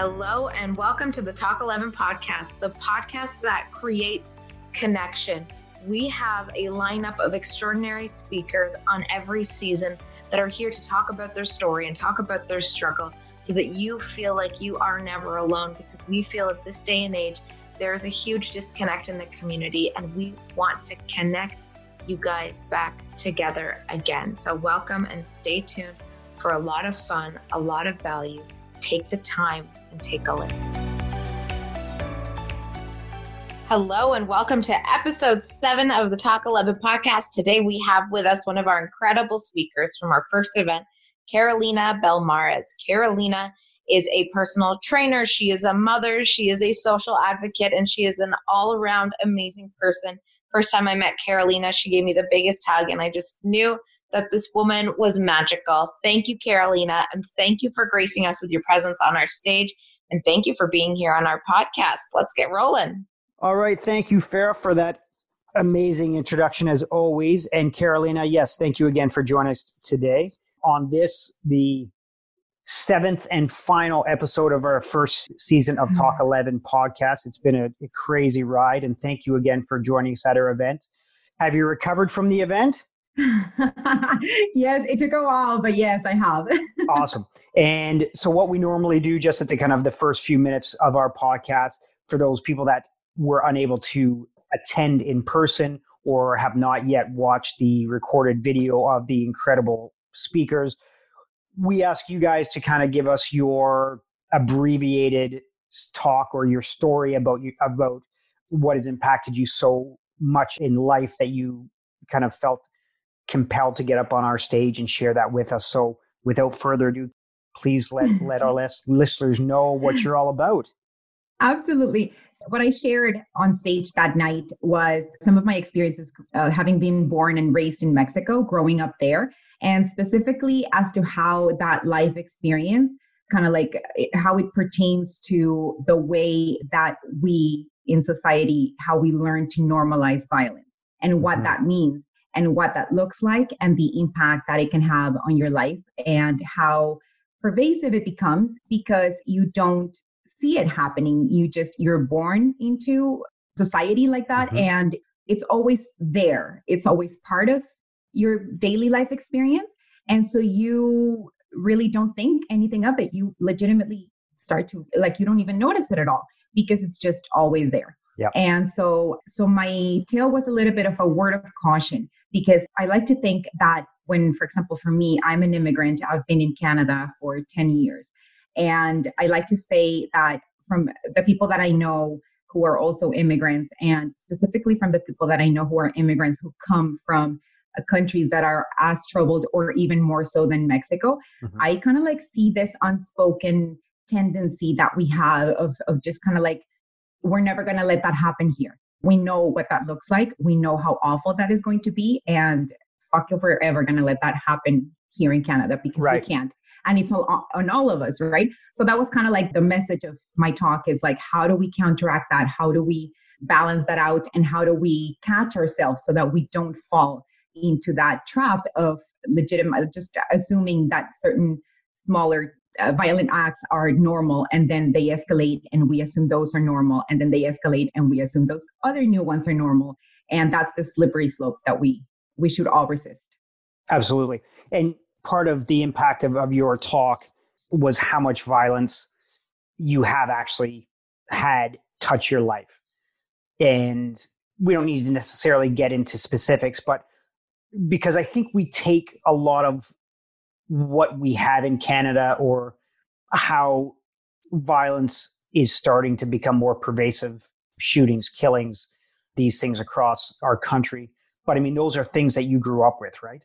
Hello, and welcome to the Talk 11 podcast, the podcast that creates connection. We have a lineup of extraordinary speakers on every season that are here to talk about their story and talk about their struggle so that you feel like you are never alone because we feel at this day and age there is a huge disconnect in the community and we want to connect you guys back together again. So, welcome and stay tuned for a lot of fun, a lot of value. Take the time and take a listen. Hello, and welcome to episode seven of the Talk 11 podcast. Today, we have with us one of our incredible speakers from our first event, Carolina Belmares. Carolina is a personal trainer, she is a mother, she is a social advocate, and she is an all around amazing person. First time I met Carolina, she gave me the biggest hug, and I just knew that this woman was magical. Thank you, Carolina, and thank you for gracing us with your presence on our stage. And thank you for being here on our podcast. Let's get rolling. All right. Thank you, Farah, for that amazing introduction as always. And Carolina, yes, thank you again for joining us today on this, the seventh and final episode of our first season of Talk mm-hmm. 11 podcast. It's been a, a crazy ride, and thank you again for joining us at our event. Have you recovered from the event? yes, it took a while, but yes, I have. awesome. And so, what we normally do, just at the kind of the first few minutes of our podcast, for those people that were unable to attend in person or have not yet watched the recorded video of the incredible speakers, we ask you guys to kind of give us your abbreviated talk or your story about you about what has impacted you so much in life that you kind of felt compelled to get up on our stage and share that with us. So, without further ado, please let let our listeners know what you're all about. Absolutely. What I shared on stage that night was some of my experiences uh, having been born and raised in Mexico, growing up there, and specifically as to how that life experience kind of like how it pertains to the way that we in society how we learn to normalize violence and what mm-hmm. that means and what that looks like and the impact that it can have on your life and how pervasive it becomes because you don't see it happening. You just you're born into society like that mm-hmm. and it's always there. It's always part of your daily life experience. And so you really don't think anything of it. You legitimately start to like you don't even notice it at all because it's just always there yeah. And so so my tale was a little bit of a word of caution because I like to think that when, for example, for me, I'm an immigrant, I've been in Canada for 10 years. And I like to say that from the people that I know who are also immigrants, and specifically from the people that I know who are immigrants who come from uh, countries that are as troubled or even more so than Mexico, mm-hmm. I kind of like see this unspoken tendency that we have of, of just kind of like, we're never going to let that happen here we know what that looks like. We know how awful that is going to be. And fuck if we're ever going to let that happen here in Canada because right. we can't. And it's all, on all of us, right? So that was kind of like the message of my talk is like, how do we counteract that? How do we balance that out? And how do we catch ourselves so that we don't fall into that trap of legitimate, just assuming that certain smaller uh, violent acts are normal and then they escalate and we assume those are normal and then they escalate and we assume those other new ones are normal and that's the slippery slope that we we should all resist. Absolutely. And part of the impact of, of your talk was how much violence you have actually had touch your life. And we don't need to necessarily get into specifics but because i think we take a lot of what we have in Canada or how violence is starting to become more pervasive shootings, killings, these things across our country. But I mean, those are things that you grew up with, right?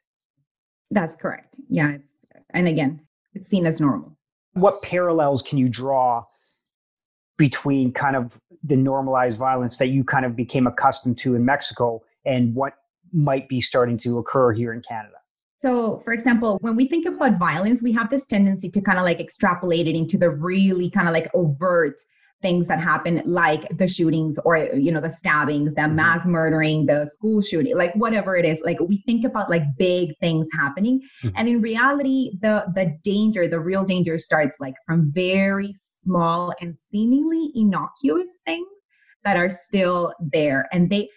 That's correct. Yeah. and again, it's seen as normal. What parallels can you draw between kind of the normalized violence that you kind of became accustomed to in Mexico and what might be starting to occur here in Canada? So, for example, when we think about violence, we have this tendency to kind of like extrapolate it into the really kind of like overt things that happen like the shootings or you know the stabbings the mm-hmm. mass murdering the school shooting like whatever it is like we think about like big things happening mm-hmm. and in reality the the danger the real danger starts like from very small and seemingly innocuous things that are still there. And they,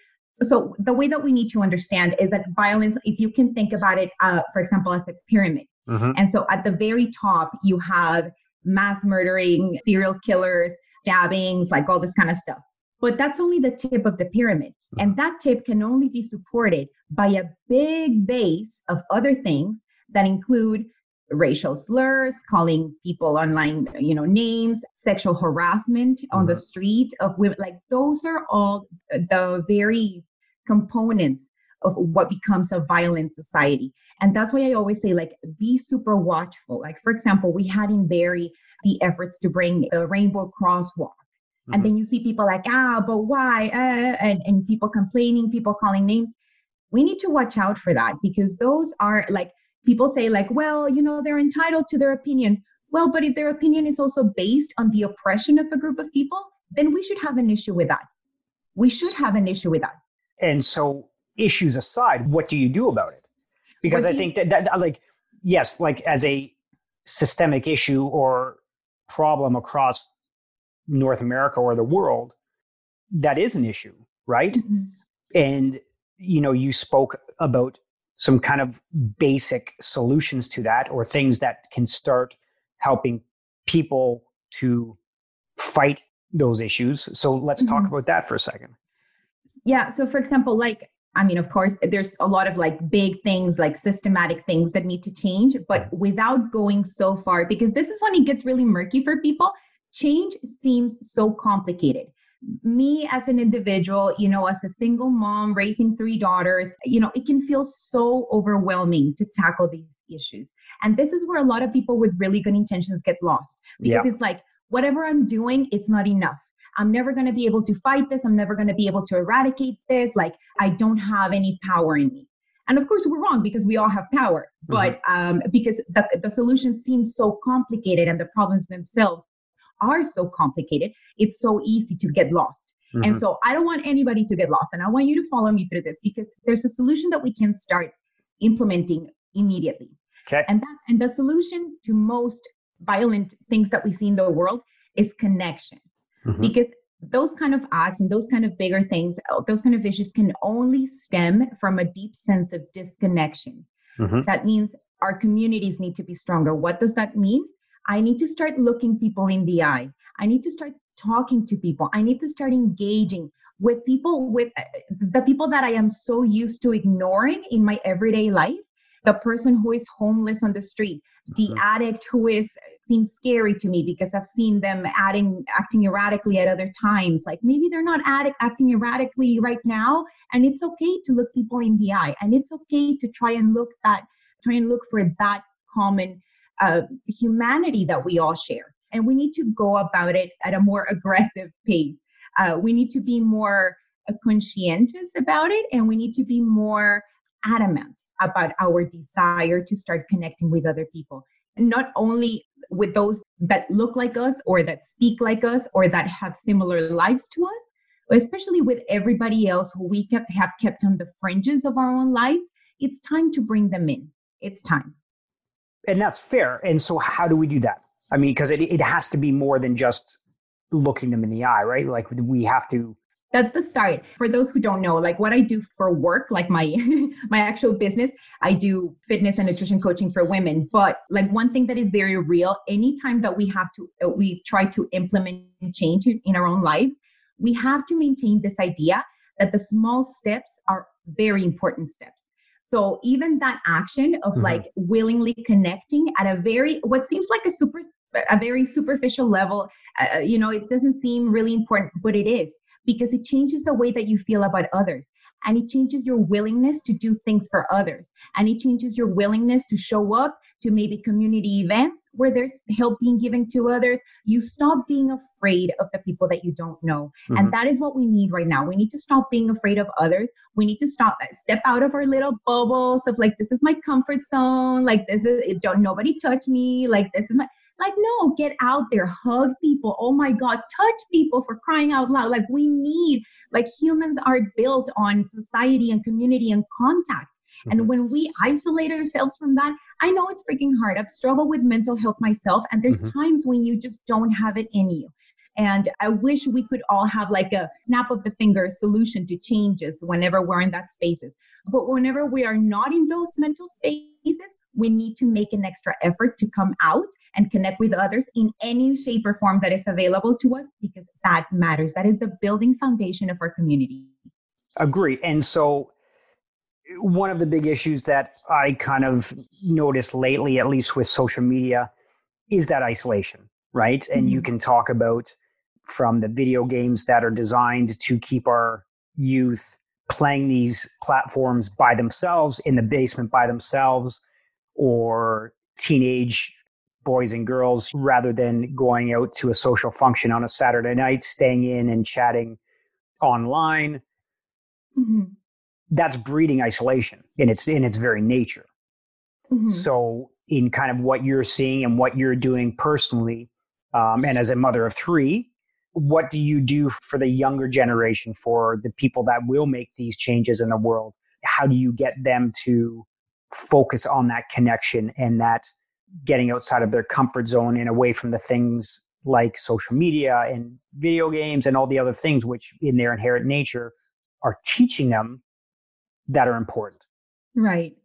so the way that we need to understand is that violence, if you can think about it, uh, for example, as a pyramid. Mm-hmm. And so at the very top, you have mass murdering, serial killers, stabbings, like all this kind of stuff. But that's only the tip of the pyramid. Mm-hmm. And that tip can only be supported by a big base of other things that include racial slurs, calling people online, you know, names, sexual harassment on mm-hmm. the street of women. Like those are all the very components of what becomes a violent society. And that's why I always say, like, be super watchful. Like, for example, we had in Barrie the efforts to bring the rainbow crosswalk. Mm-hmm. And then you see people like, ah, but why? Uh, and, and people complaining, people calling names. We need to watch out for that because those are like, people say, like, well, you know, they're entitled to their opinion. Well, but if their opinion is also based on the oppression of a group of people, then we should have an issue with that. We should have an issue with that. And so, issues aside, what do you do about it? Because I think that, that, like, yes, like as a systemic issue or problem across North America or the world, that is an issue, right? Mm-hmm. And, you know, you spoke about some kind of basic solutions to that or things that can start helping people to fight those issues. So let's mm-hmm. talk about that for a second. Yeah. So, for example, like, I mean, of course, there's a lot of like big things, like systematic things that need to change, but without going so far, because this is when it gets really murky for people. Change seems so complicated me as an individual, you know, as a single mom raising three daughters, you know, it can feel so overwhelming to tackle these issues. And this is where a lot of people with really good intentions get lost because yeah. it's like, whatever I'm doing, it's not enough. I'm never going to be able to fight this. I'm never going to be able to eradicate this. Like, I don't have any power in me. And of course, we're wrong because we all have power, mm-hmm. but um, because the, the solution seems so complicated and the problems themselves are so complicated, it's so easy to get lost. Mm-hmm. And so I don't want anybody to get lost. And I want you to follow me through this because there's a solution that we can start implementing immediately. Okay. And that and the solution to most violent things that we see in the world is connection. Mm-hmm. Because those kind of acts and those kind of bigger things, uh, those kind of issues can only stem from a deep sense of disconnection. Mm-hmm. That means our communities need to be stronger. What does that mean? I need to start looking people in the eye. I need to start talking to people. I need to start engaging with people, with uh, the people that I am so used to ignoring in my everyday life. The person who is homeless on the street, the mm-hmm. addict who is seems scary to me because I've seen them adding acting erratically at other times. Like maybe they're not addict acting erratically right now, and it's okay to look people in the eye, and it's okay to try and look that try and look for that common uh, humanity that we all share. And we need to go about it at a more aggressive pace. Uh, we need to be more uh, conscientious about it, and we need to be more adamant about our desire to start connecting with other people. And not only with those that look like us, or that speak like us, or that have similar lives to us, especially with everybody else who we kept, have kept on the fringes of our own lives. It's time to bring them in. It's time and that's fair. And so, how do we do that? I mean, because it, it has to be more than just looking them in the eye, right? Like we have to. That's the start. For those who don't know, like what I do for work, like my my actual business, I do fitness and nutrition coaching for women. But like one thing that is very real, anytime that we have to, uh, we try to implement change in our own lives, we have to maintain this idea that the small steps are very important steps so even that action of mm-hmm. like willingly connecting at a very what seems like a super a very superficial level, uh, uh, you know, it doesn't seem really important, but it is because it changes the way that you feel about others and it changes your willingness to do things for others and it changes your willingness to show up to maybe community events where there's help being given to others you stop being afraid of the people that you don't know mm-hmm. and that is what we need right now we need to stop being afraid of others we need to stop step out of our little bubbles of like this is my comfort zone like this is don't nobody touch me like this is my like, no, get out there, hug people. Oh my God, touch people for crying out loud. Like, we need, like, humans are built on society and community and contact. Mm-hmm. And when we isolate ourselves from that, I know it's freaking hard. I've struggled with mental health myself, and there's mm-hmm. times when you just don't have it in you. And I wish we could all have like a snap of the finger solution to changes whenever we're in that spaces. But whenever we are not in those mental spaces, we need to make an extra effort to come out and connect with others in any shape or form that is available to us because that matters. That is the building foundation of our community. Agree. And so, one of the big issues that I kind of noticed lately, at least with social media, is that isolation, right? Mm-hmm. And you mm-hmm. can talk about from the video games that are designed to keep our youth playing these platforms by themselves in the basement by themselves or teenage boys and girls rather than going out to a social function on a Saturday night, staying in and chatting online. Mm-hmm. That's breeding isolation in its in its very nature. Mm-hmm. So, in kind of what you're seeing and what you're doing personally, um, and as a mother of three, what do you do for the younger generation, for the people that will make these changes in the world? How do you get them to focus on that connection and that getting outside of their comfort zone and away from the things like social media and video games and all the other things which in their inherent nature are teaching them that are important. Right.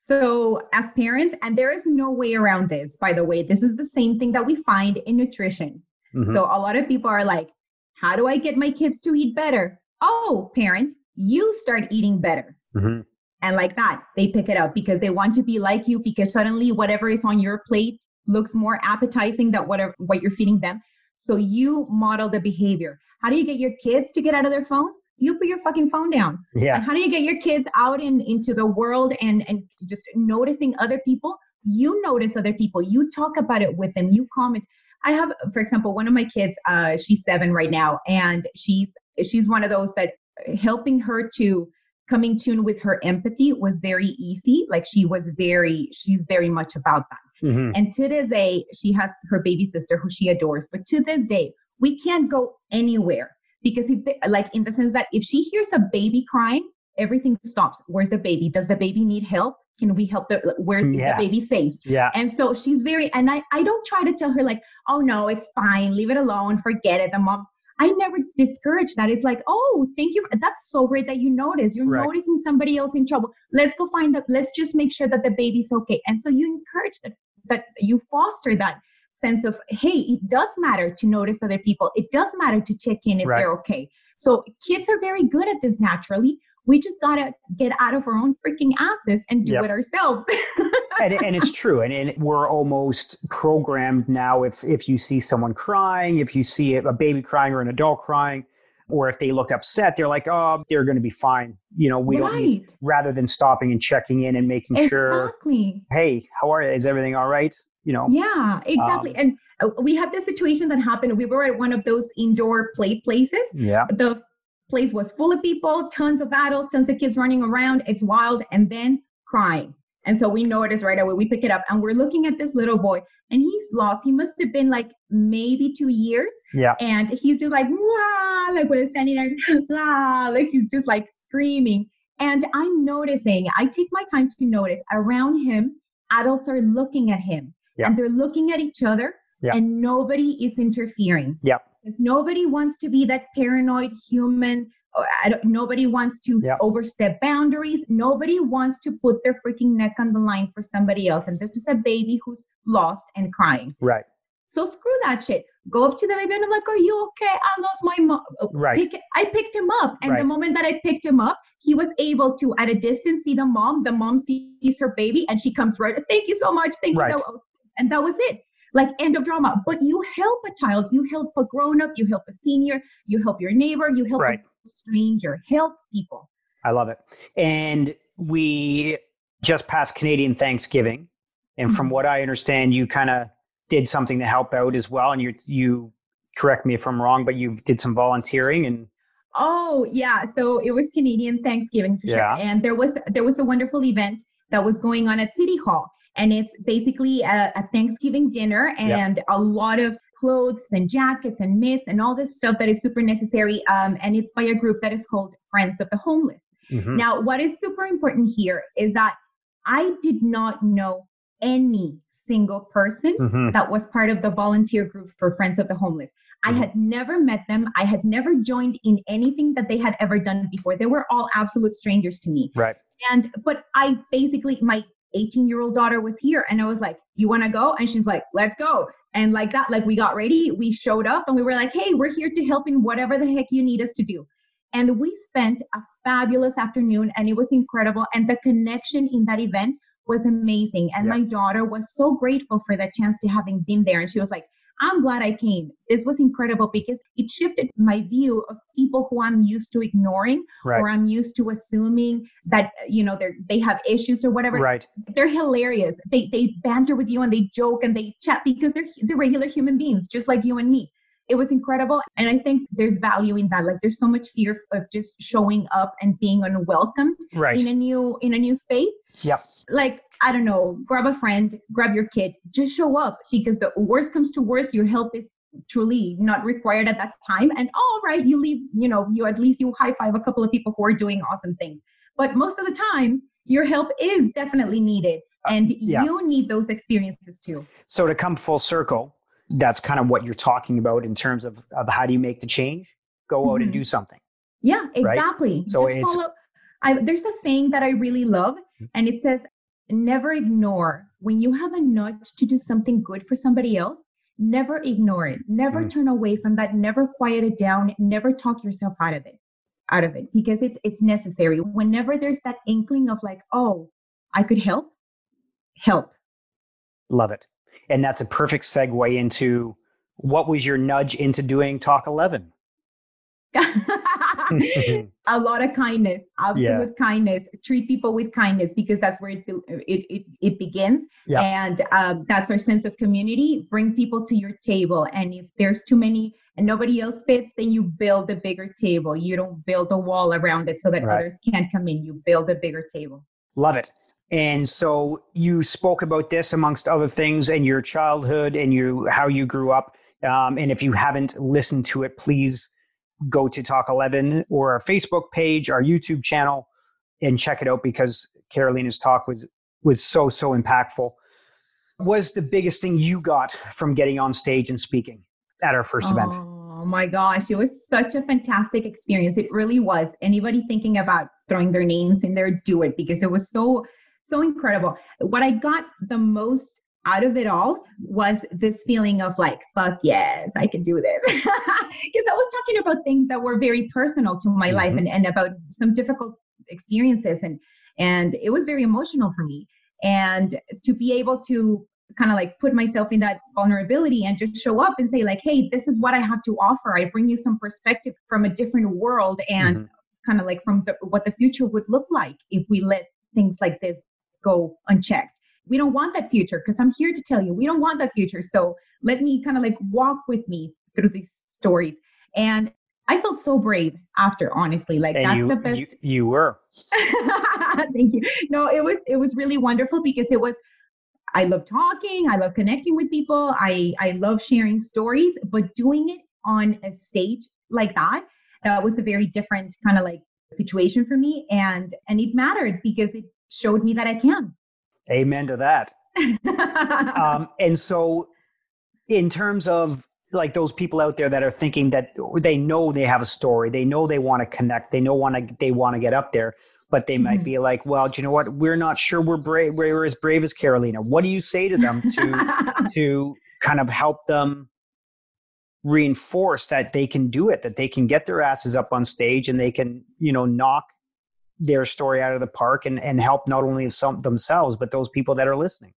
So as parents and there is no way around this by the way this is the same thing that we find in nutrition. Mm-hmm. so a lot of people are like how do i get my kids to eat better? Oh parent you start eating better. Mm-hmm. And like that they pick it up because they want to be like you because suddenly whatever is on your plate looks more appetizing than whatever what you're feeding them. So you model the behavior. How do you get your kids to get out of their phones you put your fucking phone down yeah and how do you get your kids out in into the world and and just noticing other people you notice other people you talk about it with them you comment i have for example one of my kids uh she's seven right now and she's she's one of those that helping her to coming tune with her empathy was very easy. Like she was very, she's very much about that. Mm-hmm. And to this day, she has her baby sister who she adores. But to this day, we can't go anywhere because if they, like in the sense that if she hears a baby crying, everything stops. Where's the baby? Does the baby need help? Can we help the where's yeah. the baby safe? Yeah. And so she's very and I I don't try to tell her like, oh no, it's fine, leave it alone, forget it. The mom I never discourage that. It's like, oh, thank you. That's so great that you notice. You're right. noticing somebody else in trouble. Let's go find that. Let's just make sure that the baby's okay. And so you encourage that, that you foster that sense of, hey, it does matter to notice other people. It does matter to check in if right. they're okay. So kids are very good at this naturally. We just gotta get out of our own freaking asses and do yep. it ourselves. and, and, it's true. And, and, we're almost programmed now. If if you see someone crying, if you see a baby crying or an adult crying, or if they look upset, they're like, "Oh, they're going to be fine." You know, we right. don't need rather than stopping and checking in and making exactly. sure. Hey, how are you? Is everything all right? You know. Yeah, exactly. Um, and uh, we had the situation that happened. We were at one of those indoor play places. Yeah. The place was full of people, tons of adults, tons of kids running around. It's wild. And then crying. And so we notice right away, we pick it up and we're looking at this little boy and he's lost. He must have been like maybe two years. Yeah. And he's just like, Wah! like when he's standing there, Wah! like he's just like screaming. And I'm noticing, I take my time to notice around him, adults are looking at him yeah. and they're looking at each other yeah. and nobody is interfering. Yeah. Because nobody wants to be that paranoid human. nobody wants to yeah. overstep boundaries. Nobody wants to put their freaking neck on the line for somebody else. And this is a baby who's lost and crying. Right. So screw that shit. Go up to the baby and I'm like, "Are you okay? I lost my mom." Right. Pick, I picked him up, and right. the moment that I picked him up, he was able to, at a distance, see the mom. The mom sees her baby, and she comes right. Thank you so much. Thank right. you. And that was it like end of drama. But you help a child, you help a grown up, you help a senior, you help your neighbor, you help right. a stranger, help people. I love it. And we just passed Canadian Thanksgiving. And mm-hmm. from what I understand, you kind of did something to help out as well. And you, you correct me if I'm wrong, but you did some volunteering and Oh yeah, so it was Canadian Thanksgiving for yeah. sure, and there was there was a wonderful event that was going on at City Hall, and it's basically a, a Thanksgiving dinner and yep. a lot of clothes and jackets and mitts and all this stuff that is super necessary. Um, and it's by a group that is called Friends of the Homeless. Mm-hmm. Now, what is super important here is that I did not know any single person mm-hmm. that was part of the volunteer group for Friends of the Homeless. I mm-hmm. had never met them. I had never joined in anything that they had ever done before. They were all absolute strangers to me. Right. And but I basically my 18 year old daughter was here and I was like, "You want to go?" And she's like, "Let's go." And like that, like we got ready, we showed up, and we were like, "Hey, we're here to help in whatever the heck you need us to do." And we spent a fabulous afternoon, and it was incredible. And the connection in that event was amazing. And yeah. my daughter was so grateful for that chance to having been there. And she was like, I'm glad I came. This was incredible because it shifted my view of people who I'm used to ignoring right. or I'm used to assuming that you know they they have issues or whatever. Right. They're hilarious. They they banter with you and they joke and they chat because they're they're regular human beings just like you and me. It was incredible and I think there's value in that. Like there's so much fear of just showing up and being unwelcomed right. in a new in a new space. Yep. Like I don't know, grab a friend, grab your kid, just show up because the worst comes to worst, your help is truly not required at that time. And all right, you leave, you know, you at least you high five a couple of people who are doing awesome things. But most of the time, your help is definitely needed. Uh, and uh, yeah. you need those experiences too. So to come full circle, that's kind of what you're talking about in terms of, of how do you make the change? Go out mm-hmm. and do something. Yeah, exactly. Right? So Just it's follow, I, there's a saying that I really love, mm-hmm. and it says, never ignore when you have a nudge to do something good for somebody else never ignore it never mm. turn away from that never quiet it down never talk yourself out of it out of it because it's it's necessary whenever there's that inkling of like oh i could help help love it and that's a perfect segue into what was your nudge into doing talk 11 a lot of kindness, absolute yeah. kindness. Treat people with kindness because that's where it it it, it begins, yeah. and um, that's our sense of community. Bring people to your table, and if there's too many and nobody else fits, then you build a bigger table. You don't build a wall around it so that right. others can't come in. You build a bigger table. Love it. And so you spoke about this amongst other things in your childhood and you how you grew up. Um, and if you haven't listened to it, please go to Talk 11 or our Facebook page, our YouTube channel, and check it out because Carolina's talk was was so so impactful. Was the biggest thing you got from getting on stage and speaking at our first oh, event? Oh my gosh, it was such a fantastic experience. It really was. Anybody thinking about throwing their names in there, do it because it was so so incredible. What I got the most out of it all was this feeling of like, fuck yes, I can do this. Because I was talking about things that were very personal to my mm-hmm. life and, and about some difficult experiences and and it was very emotional for me. And to be able to kind of like put myself in that vulnerability and just show up and say, like, hey, this is what I have to offer. I bring you some perspective from a different world and mm-hmm. kind of like from the, what the future would look like if we let things like this go unchecked we don't want that future because I'm here to tell you we don't want that future. So let me kind of like walk with me through these stories. And I felt so brave after, honestly. Like and that's you, the best. You, you were. Thank you. No, it was it was really wonderful because it was. I love talking. I love connecting with people. I I love sharing stories, but doing it on a stage like that, that was a very different kind of like situation for me, and and it mattered because it showed me that I can. Amen to that. um, and so, in terms of like those people out there that are thinking that they know they have a story, they know they want to connect, they know want to they want to get up there, but they might mm-hmm. be like, well, do you know what? We're not sure we're brave. We're as brave as Carolina. What do you say to them to to kind of help them reinforce that they can do it, that they can get their asses up on stage and they can, you know, knock their story out of the park and, and help not only some themselves but those people that are listening.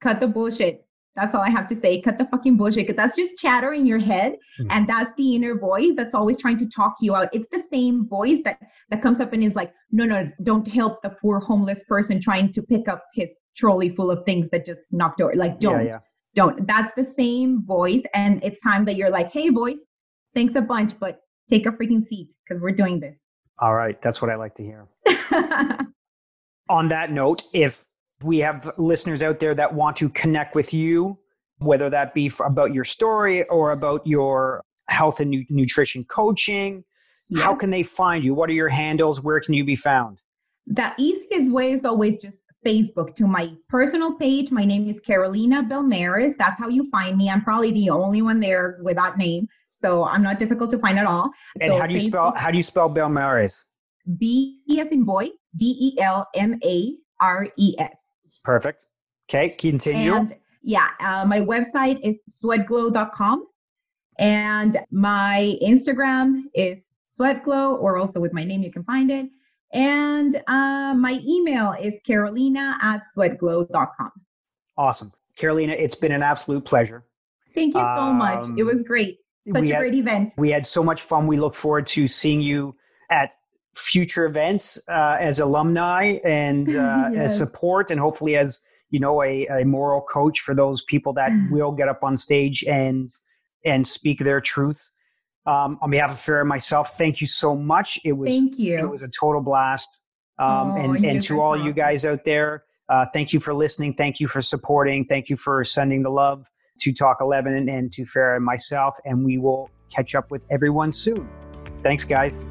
Cut the bullshit. That's all i have to say. Cut the fucking bullshit because that's just chatter in your head mm-hmm. and that's the inner voice that's always trying to talk you out. It's the same voice that that comes up and is like no no don't help the poor homeless person trying to pick up his trolley full of things that just knocked over like don't yeah, yeah. don't. That's the same voice and it's time that you're like hey boys thanks a bunch but take a freaking seat because we're doing this all right. That's what I like to hear. On that note, if we have listeners out there that want to connect with you, whether that be about your story or about your health and nu- nutrition coaching, yes. how can they find you? What are your handles? Where can you be found? The easiest way is always just Facebook to my personal page. My name is Carolina Belmares. That's how you find me. I'm probably the only one there with that name. So I'm not difficult to find at all. And so how do you spell how do you spell Belmares? B as in boy, B E L M A R E S. Perfect. Okay, continue. And yeah, uh, my website is sweatglow.com and my Instagram is sweatglow or also with my name you can find it. And uh, my email is carolina at sweatglow.com. Awesome. Carolina, it's been an absolute pleasure. Thank you so um, much. It was great. Such a had, great event. We had so much fun. We look forward to seeing you at future events uh, as alumni and uh, yes. as support, and hopefully as you know a, a moral coach for those people that will get up on stage and and speak their truth. Um, on behalf of Farah and myself, thank you so much. It was thank you. It was a total blast. Um, oh, and and to all you guys out there, uh, thank you for listening. Thank you for supporting. Thank you for sending the love to Talk 11 and to Farah and myself. And we will catch up with everyone soon. Thanks, guys.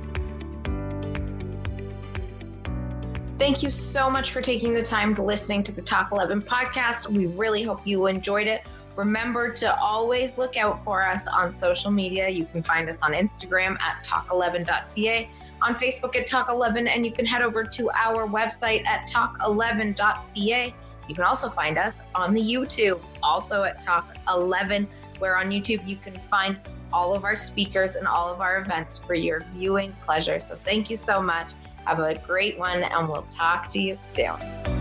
Thank you so much for taking the time to listening to the Talk 11 podcast. We really hope you enjoyed it. Remember to always look out for us on social media. You can find us on Instagram at talk11.ca, on Facebook at talk11, and you can head over to our website at talk11.ca. You can also find us on the YouTube, also at Talk11, where on YouTube you can find all of our speakers and all of our events for your viewing pleasure. So thank you so much. Have a great one, and we'll talk to you soon.